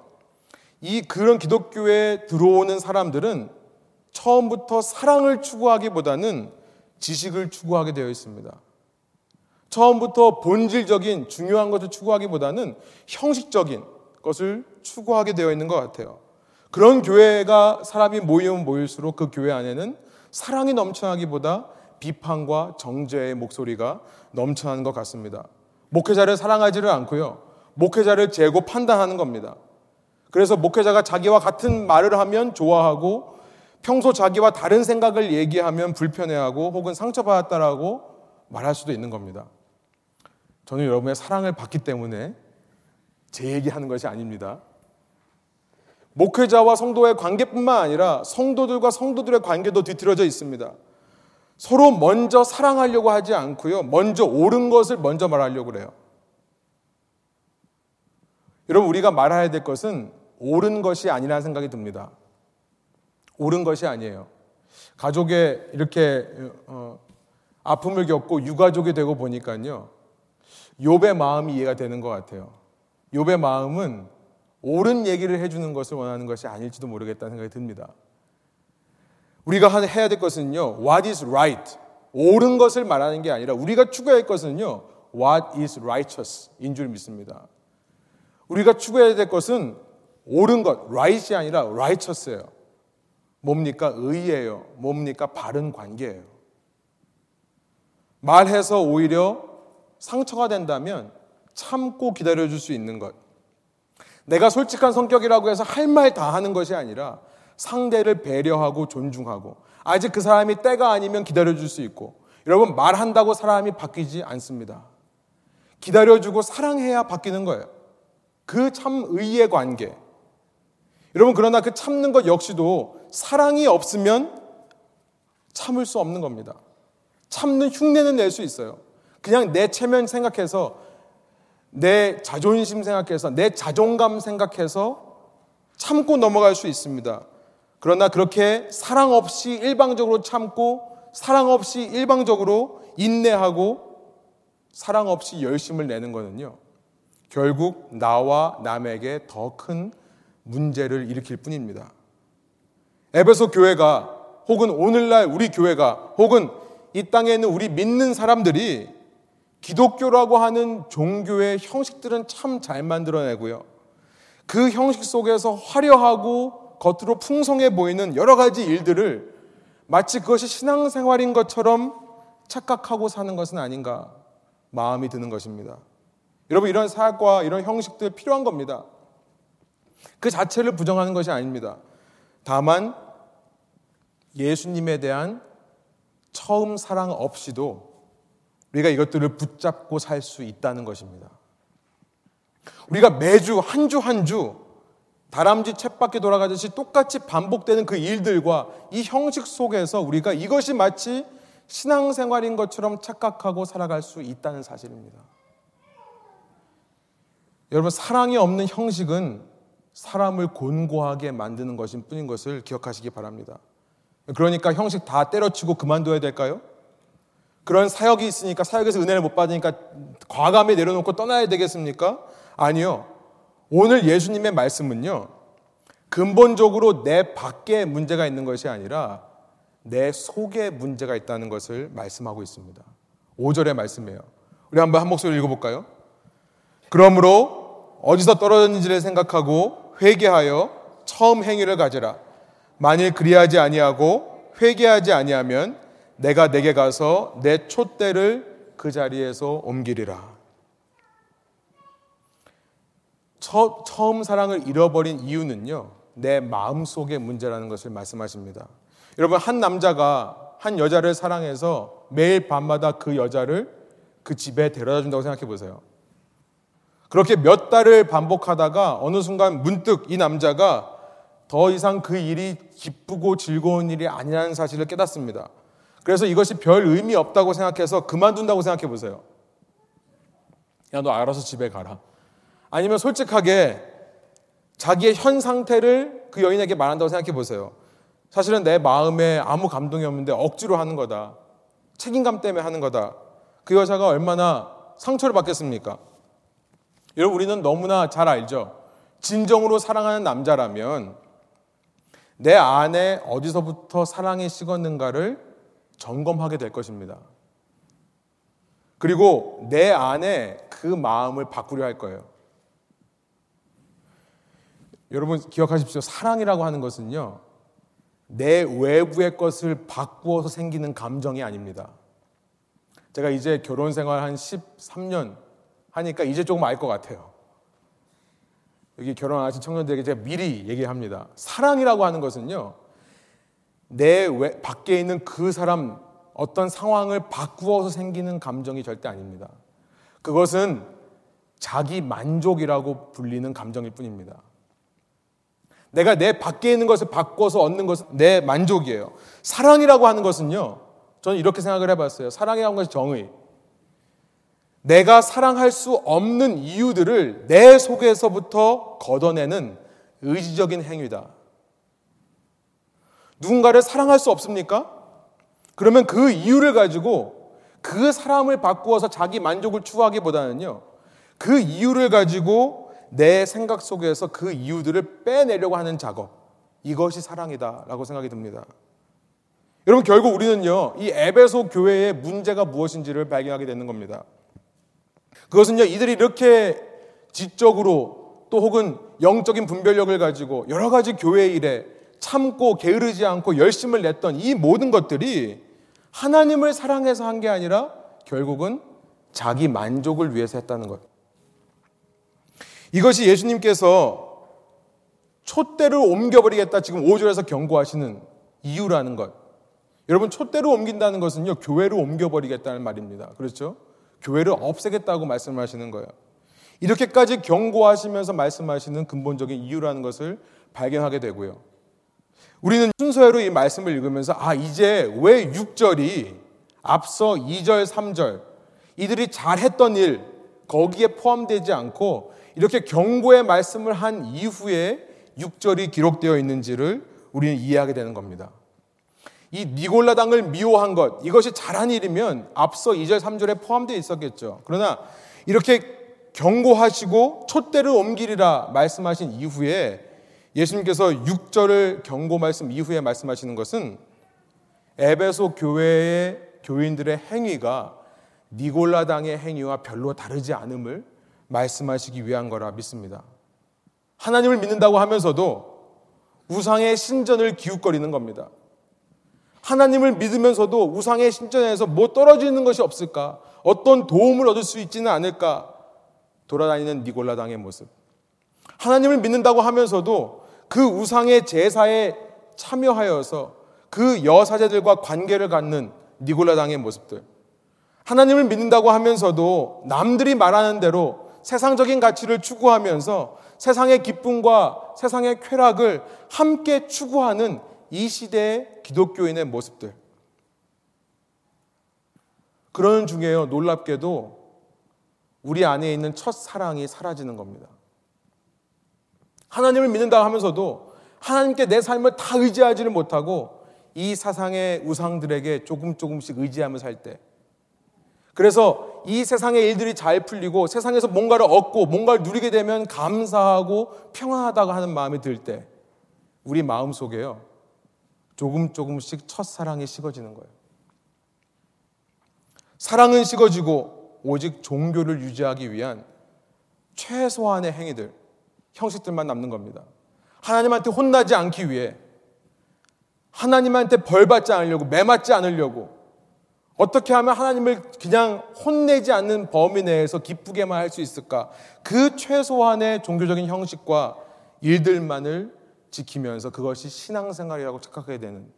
이 그런 기독교에 들어오는 사람들은 처음부터 사랑을 추구하기보다는 지식을 추구하게 되어 있습니다. 처음부터 본질적인 중요한 것을 추구하기보다는 형식적인 것을 추구하게 되어 있는 것 같아요. 그런 교회가 사람이 모이면 모일수록 그 교회 안에는 사랑이 넘쳐나기보다 비판과 정죄의 목소리가 넘쳐나는 것 같습니다. 목회자를 사랑하지를 않고요. 목회자를 재고 판단하는 겁니다. 그래서 목회자가 자기와 같은 말을 하면 좋아하고 평소 자기와 다른 생각을 얘기하면 불편해하고 혹은 상처받았다라고 말할 수도 있는 겁니다. 저는 여러분의 사랑을 받기 때문에 제 얘기하는 것이 아닙니다. 목회자와 성도의 관계뿐만 아니라 성도들과 성도들의 관계도 뒤틀어져 있습니다. 서로 먼저 사랑하려고 하지 않고요. 먼저 옳은 것을 먼저 말하려고 그래요. 여러분, 우리가 말해야 될 것은 옳은 것이 아니라는 생각이 듭니다. 옳은 것이 아니에요. 가족에 이렇게 어, 아픔을 겪고 유가족이 되고 보니까요. 욥의 마음이 이해가 되는 것 같아요. 욥의 마음은 옳은 얘기를 해주는 것을 원하는 것이 아닐지도 모르겠다는 생각이 듭니다. 우리가 해야 될 것은요, what is right. 옳은 것을 말하는 게 아니라 우리가 추구해야 할 것은요, what is righteous. 인 줄 믿습니다. 우리가 추구해야 될 것은 옳은 것, right이 아니라 righteous예요. 뭡니까? 의예요. 뭡니까? 바른 관계예요. 말해서 오히려 상처가 된다면 참고 기다려줄 수 있는 것. 내가 솔직한 성격이라고 해서 할 말 다 하는 것이 아니라 상대를 배려하고 존중하고 아직 그 사람이 때가 아니면 기다려줄 수 있고 여러분 말한다고 사람이 바뀌지 않습니다. 기다려주고 사랑해야 바뀌는 거예요. 그 참 의의 관계. 여러분 그러나 그 참는 것 역시도 사랑이 없으면 참을 수 없는 겁니다. 참는 흉내는 낼 수 있어요. 그냥 내 체면 생각해서 내 자존심 생각해서 내 자존감 생각해서 참고 넘어갈 수 있습니다. 그러나 그렇게 사랑 없이 일방적으로 참고 사랑 없이 일방적으로 인내하고 사랑 없이 열심을 내는 것은요. 결국 나와 남에게 더 큰 문제를 일으킬 뿐입니다. 에베소 교회가 혹은 오늘날 우리 교회가 혹은 이 땅에 있는 우리 믿는 사람들이 기독교라고 하는 종교의 형식들은 참 잘 만들어내고요. 그 형식 속에서 화려하고 겉으로 풍성해 보이는 여러 가지 일들을 마치 그것이 신앙생활인 것처럼 착각하고 사는 것은 아닌가 마음이 드는 것입니다. 여러분 이런 사학과 이런 형식들 필요한 겁니다. 그 자체를 부정하는 것이 아닙니다. 다만 예수님에 대한 처음 사랑 없이도 우리가 이것들을 붙잡고 살 수 있다는 것입니다. 우리가 매주 한 주 한주 다람쥐 챗바퀴 돌아가듯이 똑같이 반복되는 그 일들과 이 형식 속에서 우리가 이것이 마치 신앙생활인 것처럼 착각하고 살아갈 수 있다는 사실입니다. 여러분, 사랑이 없는 형식은 사람을 곤고하게 만드는 것인 뿐인 것을 기억하시기 바랍니다. 그러니까 형식 다 때려치고 그만둬야 될까요? 그런 사역이 있으니까 사역에서 은혜를 못 받으니까 과감히 내려놓고 떠나야 되겠습니까? 아니요. 오늘 예수님의 말씀은요, 근본적으로 내 밖에 문제가 있는 것이 아니라 내 속에 문제가 있다는 것을 말씀하고 있습니다. 5절의 말씀이에요. 우리 한번 한 목소리 읽어볼까요? 그러므로 어디서 떨어졌는지를 생각하고 회개하여 처음 행위를 가지라. 만일 그리하지 아니하고 회개하지 아니하면 내가 내게 가서 내 촛대를 그 자리에서 옮기리라. 처, 처음 사랑을 잃어버린 이유는요, 내 마음 속의 문제라는 것을 말씀하십니다. 여러분, 한 남자가 한 여자를 사랑해서 매일 밤마다 그 여자를 그 집에 데려다 준다고 생각해 보세요. 그렇게 몇 달을 반복하다가 어느 순간 문득 이 남자가 더 이상 그 일이 기쁘고 즐거운 일이 아니라는 사실을 깨닫습니다. 그래서 이것이 별 의미 없다고 생각해서 그만둔다고 생각해 보세요. 야, 너 알아서 집에 가라. 아니면 솔직하게 자기의 현 상태를 그 여인에게 말한다고 생각해 보세요. 사실은 내 마음에 아무 감동이 없는데 억지로 하는 거다. 책임감 때문에 하는 거다. 그 여자가 얼마나 상처를 받겠습니까? 여러분, 우리는 너무나 잘 알죠. 진정으로 사랑하는 남자라면 내 안에 어디서부터 사랑이 식었는가를 점검하게 될 것입니다. 그리고 내 안에 그 마음을 바꾸려 할 거예요. 여러분 기억하십시오. 사랑이라고 하는 것은요. 내 외부의 것을 바꾸어서 생기는 감정이 아닙니다. 제가 이제 결혼 생활 한 13년 하니까 이제 조금 알 것 같아요. 여기 결혼하신 청년들에게 제가 미리 얘기합니다. 사랑이라고 하는 것은요, 내 외, 밖에 있는 그 사람 어떤 상황을 바꾸어서 생기는 감정이 절대 아닙니다. 그것은 자기 만족이라고 불리는 감정일 뿐입니다. 내가 내 밖에 있는 것을 바꿔서 얻는 것은 내 만족이에요. 사랑이라고 하는 것은요, 저는 이렇게 생각을 해봤어요. 사랑이라는 것이 정의. 내가 사랑할 수 없는 이유들을 내 속에서부터 걷어내는 의지적인 행위다. 누군가를 사랑할 수 없습니까? 그러면 그 이유를 가지고 그 사람을 바꾸어서 자기 만족을 추구하기보다는요, 그 이유를 가지고 내 생각 속에서 그 이유들을 빼내려고 하는 작업. 이것이 사랑이다라고 생각이 듭니다. 여러분, 결국 우리는요, 이 에베소 교회의 문제가 무엇인지를 발견하게 되는 겁니다. 그것은요, 이들이 이렇게 지적으로 또 혹은 영적인 분별력을 가지고 여러 가지 교회 일에 참고 게으르지 않고 열심을 냈던 이 모든 것들이 하나님을 사랑해서 한 게 아니라 결국은 자기 만족을 위해서 했다는 것. 이것이 예수님께서 촛대를 옮겨버리겠다 지금 5절에서 경고하시는 이유라는 것. 여러분, 촛대를 옮긴다는 것은요, 교회를 옮겨버리겠다는 말입니다. 그렇죠? 교회를 없애겠다고 말씀하시는 거예요. 이렇게까지 경고하시면서 말씀하시는 근본적인 이유라는 것을 발견하게 되고요. 우리는 순서대로 이 말씀을 읽으면서 아, 이제 왜 6절이 앞서 2절, 3절 이들이 잘했던 일 거기에 포함되지 않고 이렇게 경고의 말씀을 한 이후에 6절이 기록되어 있는지를 우리는 이해하게 되는 겁니다. 이 니골라당을 미워한 것, 이것이 잘한 일이면 앞서 2절, 3절에 포함되어 있었겠죠. 그러나 이렇게 경고하시고 촛대를 옮기리라 말씀하신 이후에 예수님께서 6절을 경고 말씀 이후에 말씀하시는 것은 에베소 교회의 교인들의 행위가 니골라당의 행위와 별로 다르지 않음을 말씀하시기 위한 거라 믿습니다. 하나님을 믿는다고 하면서도 우상의 신전을 기웃거리는 겁니다. 하나님을 믿으면서도 우상의 신전에서 뭐 떨어지는 것이 없을까? 어떤 도움을 얻을 수 있지는 않을까? 돌아다니는 니골라당의 모습. 하나님을 믿는다고 하면서도 그 우상의 제사에 참여하여서 그 여사제들과 관계를 갖는 니골라당의 모습들. 하나님을 믿는다고 하면서도 남들이 말하는 대로 세상적인 가치를 추구하면서 세상의 기쁨과 세상의 쾌락을 함께 추구하는 이 시대의 기독교인의 모습들. 그러는 중에요, 놀랍게도 우리 안에 있는 첫 사랑이 사라지는 겁니다. 하나님을 믿는다 하면서도 하나님께 내 삶을 다 의지하지를 못하고 이 사상의 우상들에게 조금 조금씩 의지하며 살 때. 그래서 이 세상의 일들이 잘 풀리고 세상에서 뭔가를 얻고 뭔가를 누리게 되면 감사하고 평안하다고 하는 마음이 들 때, 우리 마음 속에요. 조금 조금씩 첫사랑이 식어지는 거예요. 사랑은 식어지고 오직 종교를 유지하기 위한 최소한의 행위들, 형식들만 남는 겁니다. 하나님한테 혼나지 않기 위해 하나님한테 벌 받지 않으려고 매맞지 않으려고 어떻게 하면 하나님을 그냥 혼내지 않는 범위 내에서 기쁘게만 할 수 있을까? 그 최소한의 종교적인 형식과 일들만을 지키면서 그것이 신앙생활이라고 착각하게 되는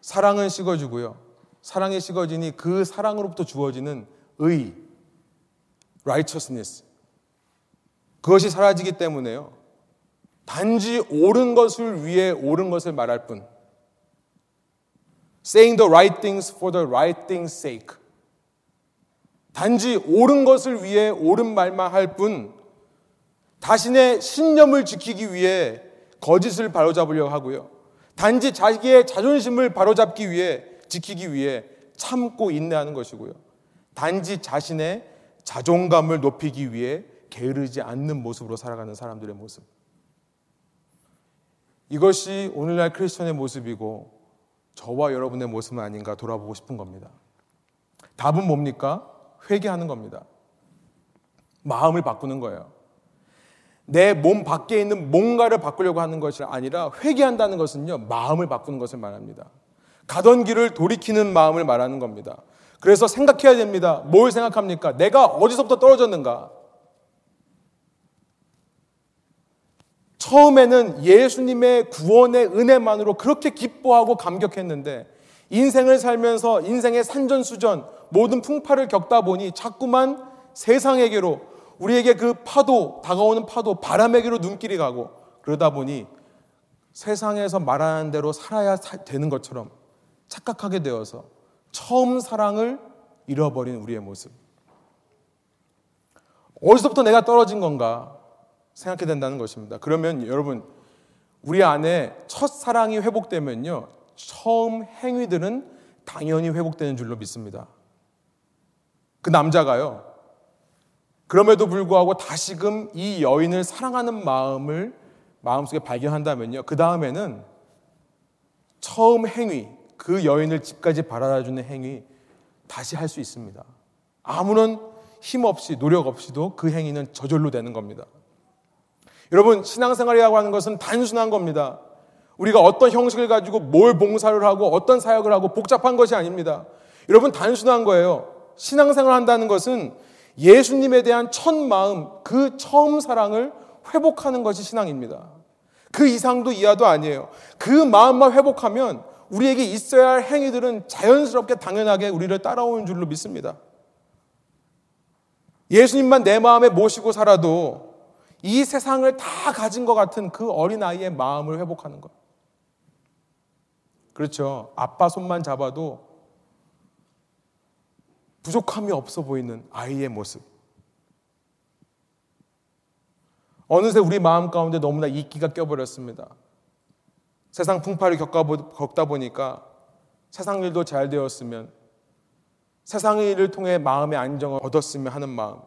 사랑은 식어지고요. 사랑이 식어지니 그 사랑으로부터 주어지는 의, righteousness. 그것이 사라지기 때문에요. 단지 옳은 것을 위해 옳은 것을 말할 뿐. Saying the right things for the right things sake. 단지 옳은 것을 위해 옳은 말만 할 뿐 자신의 신념을 지키기 위해 거짓을 바로잡으려고 하고요. 단지 자기의 자존심을 바로잡기 위해 지키기 위해 참고 인내하는 것이고요. 단지 자신의 자존감을 높이기 위해 게으르지 않는 모습으로 살아가는 사람들의 모습. 이것이 오늘날 크리스천의 모습이고 저와 여러분의 모습은 아닌가 돌아보고 싶은 겁니다. 답은 뭡니까? 회개하는 겁니다. 마음을 바꾸는 거예요. 내 몸 밖에 있는 뭔가를 바꾸려고 하는 것이 아니라 회개한다는 것은요, 마음을 바꾸는 것을 말합니다. 가던 길을 돌이키는 마음을 말하는 겁니다. 그래서 생각해야 됩니다. 뭘 생각합니까? 내가 어디서부터 떨어졌는가? 처음에는 예수님의 구원의 은혜만으로 그렇게 기뻐하고 감격했는데 인생을 살면서 인생의 산전수전 모든 풍파를 겪다 보니 자꾸만 세상에게로 우리에게 그 파도 다가오는 파도 바람에게로 눈길이 가고 그러다 보니 세상에서 말하는 대로 살아야 되는 것처럼 착각하게 되어서 처음 사랑을 잃어버린 우리의 모습. 어디서부터 내가 떨어진 건가 생각해야 된다는 것입니다. 그러면 여러분, 우리 안에 첫 사랑이 회복되면요. 처음 행위들은 당연히 회복되는 줄로 믿습니다. 그 남자가요. 그럼에도 불구하고 다시금 이 여인을 사랑하는 마음을 마음속에 발견한다면요. 그 다음에는 처음 행위, 그 여인을 집까지 바라다 주는 행위 다시 할 수 있습니다. 아무런 힘 없이 노력 없이도 그 행위는 저절로 되는 겁니다. 여러분, 신앙생활이라고 하는 것은 단순한 겁니다. 우리가 어떤 형식을 가지고 뭘 봉사를 하고 어떤 사역을 하고 복잡한 것이 아닙니다. 여러분, 단순한 거예요. 신앙생활 한다는 것은 예수님에 대한 첫 마음, 그 처음 사랑을 회복하는 것이 신앙입니다. 그 이상도 이하도 아니에요. 그 마음만 회복하면 우리에게 있어야 할 행위들은 자연스럽게 당연하게 우리를 따라오는 줄로 믿습니다. 예수님만 내 마음에 모시고 살아도 이 세상을 다 가진 것 같은 그 어린아이의 마음을 회복하는 것. 그렇죠. 아빠 손만 잡아도 부족함이 없어 보이는 아이의 모습. 어느새 우리 마음 가운데 너무나 이끼가 껴버렸습니다. 세상 풍파를 겪다 보니까 세상 일도 잘 되었으면 세상의 일을 통해 마음의 안정을 얻었으면 하는 마음.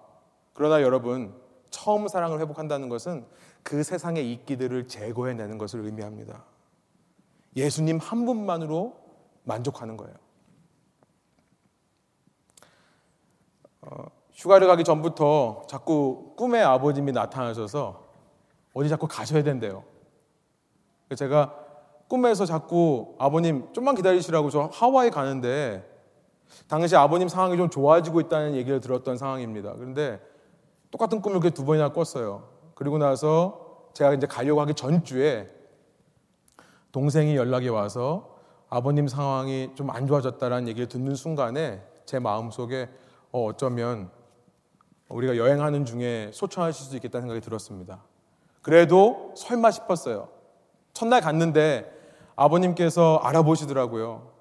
그러나 여러분, 처음 사랑을 회복한다는 것은 그 세상의 이끼들을 제거해내는 것을 의미합니다. 예수님 한 분만으로 만족하는 거예요. 어, 휴가를 가기 전부터 자꾸 꿈에 아버님이 나타나셔서 어디 자꾸 가셔야 된대요. 제가 꿈에서 자꾸 아버님 좀만 기다리시라고 저 하와이 가는데 당시 아버님 상황이 좀 좋아지고 있다는 얘기를 들었던 상황입니다. 그런데 똑같은 꿈을 그렇게 두 번이나 꿨어요. 그리고 나서 제가 이제 가려고 하기 전주에 동생이 연락이 와서 아버님 상황이 좀 안 좋아졌다라는 얘기를 듣는 순간에 제 마음속에 어, 어쩌면 우리가 여행하는 중에 소천하실 수 있겠다는 생각이 들었습니다. 그래도 설마 싶었어요. 첫날 갔는데 아버님께서 알아보시더라고요.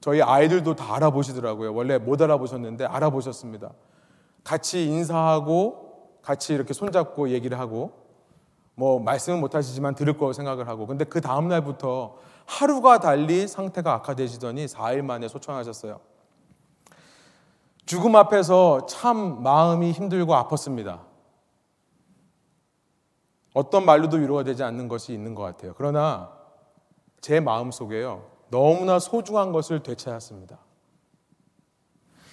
저희 아이들도 다 알아보시더라고요. 원래 못 알아보셨는데 알아보셨습니다. 같이 인사하고 같이 이렇게 손잡고 얘기를 하고 뭐 말씀은 못 하시지만 들을 거라고 생각을 하고 근데 그 다음 날부터 하루가 달리 상태가 악화되시더니 4일 만에 소천하셨어요. 죽음 앞에서 참 마음이 힘들고 아팠습니다. 어떤 말로도 위로가 되지 않는 것이 있는 것 같아요. 그러나 제 마음 속에요. 너무나 소중한 것을 되찾았습니다.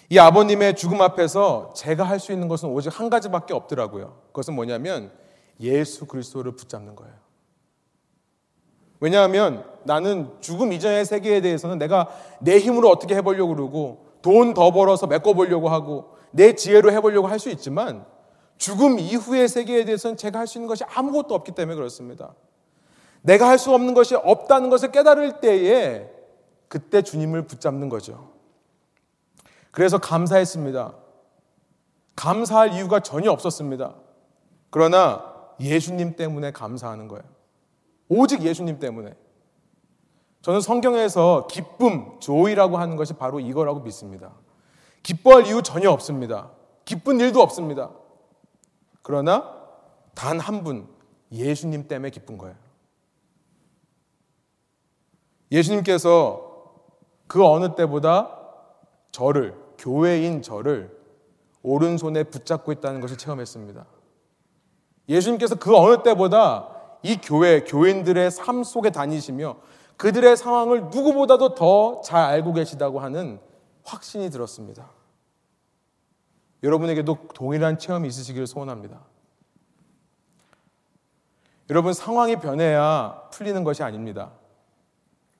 이 아버님의 죽음 앞에서 제가 할 수 있는 것은 오직 한 가지밖에 없더라고요. 그것은 뭐냐면 예수 그리스도를 붙잡는 거예요. 왜냐하면 나는 죽음 이전의 세계에 대해서는 내가 내 힘으로 어떻게 해보려고 그러고 돈 더 벌어서 메꿔보려고 하고 내 지혜로 해보려고 할 수 있지만 죽음 이후의 세계에 대해서는 제가 할 수 있는 것이 아무것도 없기 때문에 그렇습니다. 내가 할 수 없는 것이 없다는 것을 깨달을 때에 그때 주님을 붙잡는 거죠. 그래서 감사했습니다. 감사할 이유가 전혀 없었습니다. 그러나 예수님 때문에 감사하는 거예요. 오직 예수님 때문에. 저는 성경에서 기쁨, 조이라고 하는 것이 바로 이거라고 믿습니다. 기뻐할 이유 전혀 없습니다. 기쁜 일도 없습니다. 그러나 단 한 분, 예수님 때문에 기쁜 거예요. 예수님께서 그 어느 때보다 저를, 교회인 저를 오른손에 붙잡고 있다는 것을 체험했습니다. 예수님께서 그 어느 때보다 이 교회, 교인들의 삶 속에 다니시며 그들의 상황을 누구보다도 더 잘 알고 계시다고 하는 확신이 들었습니다. 여러분에게도 동일한 체험이 있으시기를 소원합니다. 여러분, 상황이 변해야 풀리는 것이 아닙니다.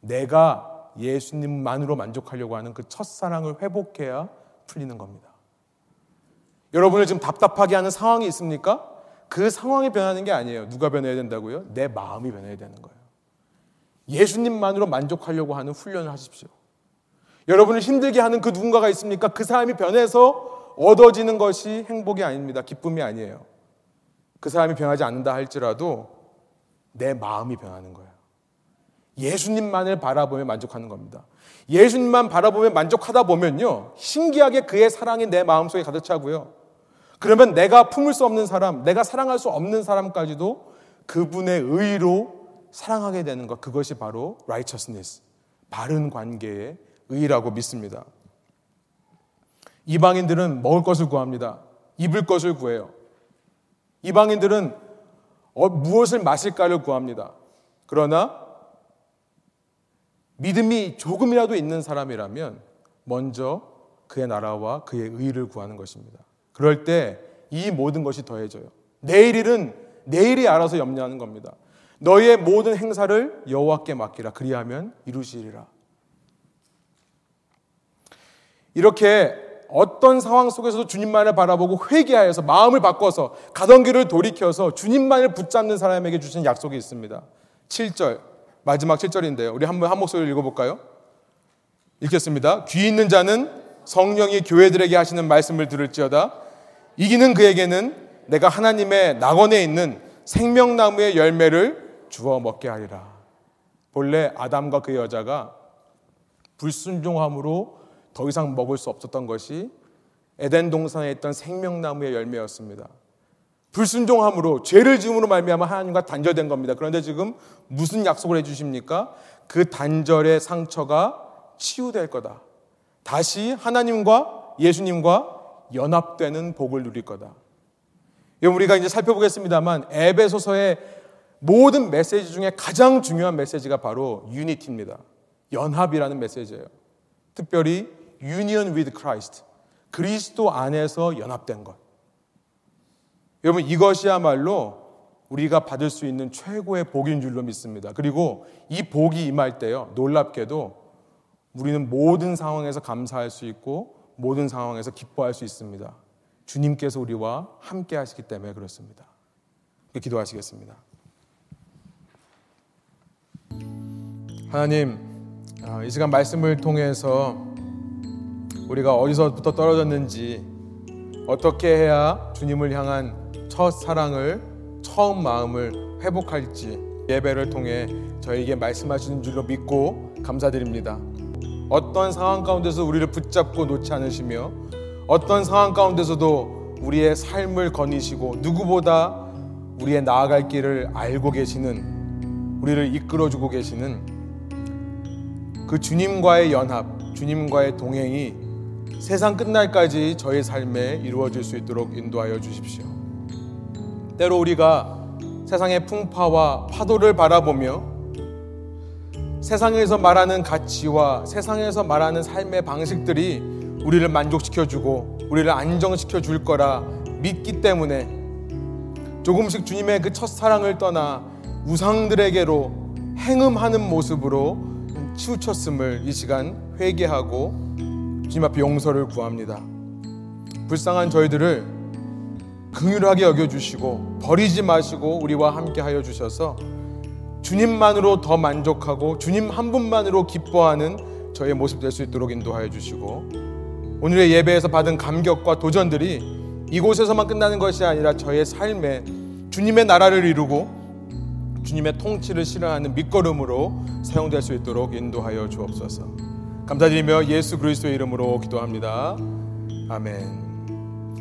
내가 예수님만으로 만족하려고 하는 그 첫사랑을 회복해야 풀리는 겁니다. 여러분을 지금 답답하게 하는 상황이 있습니까? 그 상황이 변하는 게 아니에요. 누가 변해야 된다고요? 내 마음이 변해야 되는 거예요. 예수님만으로 만족하려고 하는 훈련을 하십시오. 여러분을 힘들게 하는 그 누군가가 있습니까? 그 사람이 변해서 얻어지는 것이 행복이 아닙니다. 기쁨이 아니에요. 그 사람이 변하지 않는다 할지라도 내 마음이 변하는 거예요. 예수님만을 바라보며 만족하는 겁니다. 예수님만 바라보며 만족하다 보면요. 신기하게 그의 사랑이 내 마음속에 가득 차고요. 그러면 내가 품을 수 없는 사람, 내가 사랑할 수 없는 사람까지도 그분의 의로 사랑하게 되는 것. 그것이 바로 righteousness. 바른 관계의 의라고 믿습니다. 이방인들은 먹을 것을 구합니다. 입을 것을 구해요. 이방인들은 어, 무엇을 마실까를 구합니다. 그러나 믿음이 조금이라도 있는 사람이라면 먼저 그의 나라와 그의 의를 구하는 것입니다. 그럴 때 이 모든 것이 더해져요. 내일 일은 내일이 알아서 염려하는 겁니다. 너희의 모든 행사를 여호와께 맡기라. 그리하면 이루시리라. 이렇게 어떤 상황 속에서도 주님만을 바라보고 회개하여서 마음을 바꿔서 가던 길을 돌이켜서 주님만을 붙잡는 사람에게 주신 약속이 있습니다. 7절 마지막 7절인데요. 우리 한번 한 목소리를 읽어볼까요? 읽겠습니다. 귀 있는 자는 성령이 교회들에게 하시는 말씀을 들을지어다. 이기는 그에게는 내가 하나님의 낙원에 있는 생명나무의 열매를 주어 먹게 하리라. 본래 아담과 그 여자가 불순종함으로 더 이상 먹을 수 없었던 것이 에덴 동산에 있던 생명나무의 열매였습니다. 불순종함으로 죄를 지음으로 말미암아 하나님과 단절된 겁니다. 그런데 지금 무슨 약속을 해 주십니까? 그 단절의 상처가 치유될 거다. 다시 하나님과 예수님과 연합되는 복을 누릴 거다. 우리가 이제 살펴보겠습니다만 에베소서의 모든 메시지 중에 가장 중요한 메시지가 바로 유니티입니다. 연합이라는 메시지예요. 특별히 union with Christ. 그리스도 안에서 연합된 것. 여러분 이것이야말로 우리가 받을 수 있는 최고의 복인 줄로 믿습니다. 그리고 이 복이 임할 때요. 놀랍게도 우리는 모든 상황에서 감사할 수 있고 모든 상황에서 기뻐할 수 있습니다. 주님께서 우리와 함께 하시기 때문에 그렇습니다. 기도하시겠습니다. 하나님, 아, 이 시간 말씀을 통해서 우리가 어디서부터 떨어졌는지 어떻게 해야 주님을 향한 첫 사랑을 처음 마음을 회복할지 예배를 통해 저에게 말씀하시는 줄로 믿고 감사드립니다. 어떤 상황 가운데서 우리를 붙잡고 놓지 않으시며 어떤 상황 가운데서도 우리의 삶을 거니시고 누구보다 우리의 나아갈 길을 알고 계시는 우리를 이끌어 주고 계시는 그 주님과의 연합, 주님과의 동행이 세상 끝날까지 저의 삶에 이루어질 수 있도록 인도하여 주십시오. 때로 우리가 세상의 풍파와 파도를 바라보며 세상에서 말하는 가치와 세상에서 말하는 삶의 방식들이 우리를 만족시켜주고 우리를 안정시켜 줄 거라 믿기 때문에 조금씩 주님의 그 첫사랑을 떠나 우상들에게로 행음하는 모습으로 치우쳤음을 이 시간 회개하고 주님 앞에 용서를 구합니다. 불쌍한 저희들을 긍휼하게 여겨 주시고 버리지 마시고 우리와 함께 하여 주셔서 주님만으로 더 만족하고 주님 한 분만으로 기뻐하는 저의 모습 될 수 있도록 인도하여 주시고 오늘의 예배에서 받은 감격과 도전들이 이곳에서만 끝나는 것이 아니라 저의 삶에 주님의 나라를 이루고 주님의 통치를 실현하는 밑거름으로 사용될 수 있도록 인도하여 주옵소서. 감사드리며 예수 그리스도의 이름으로 기도합니다. 아멘.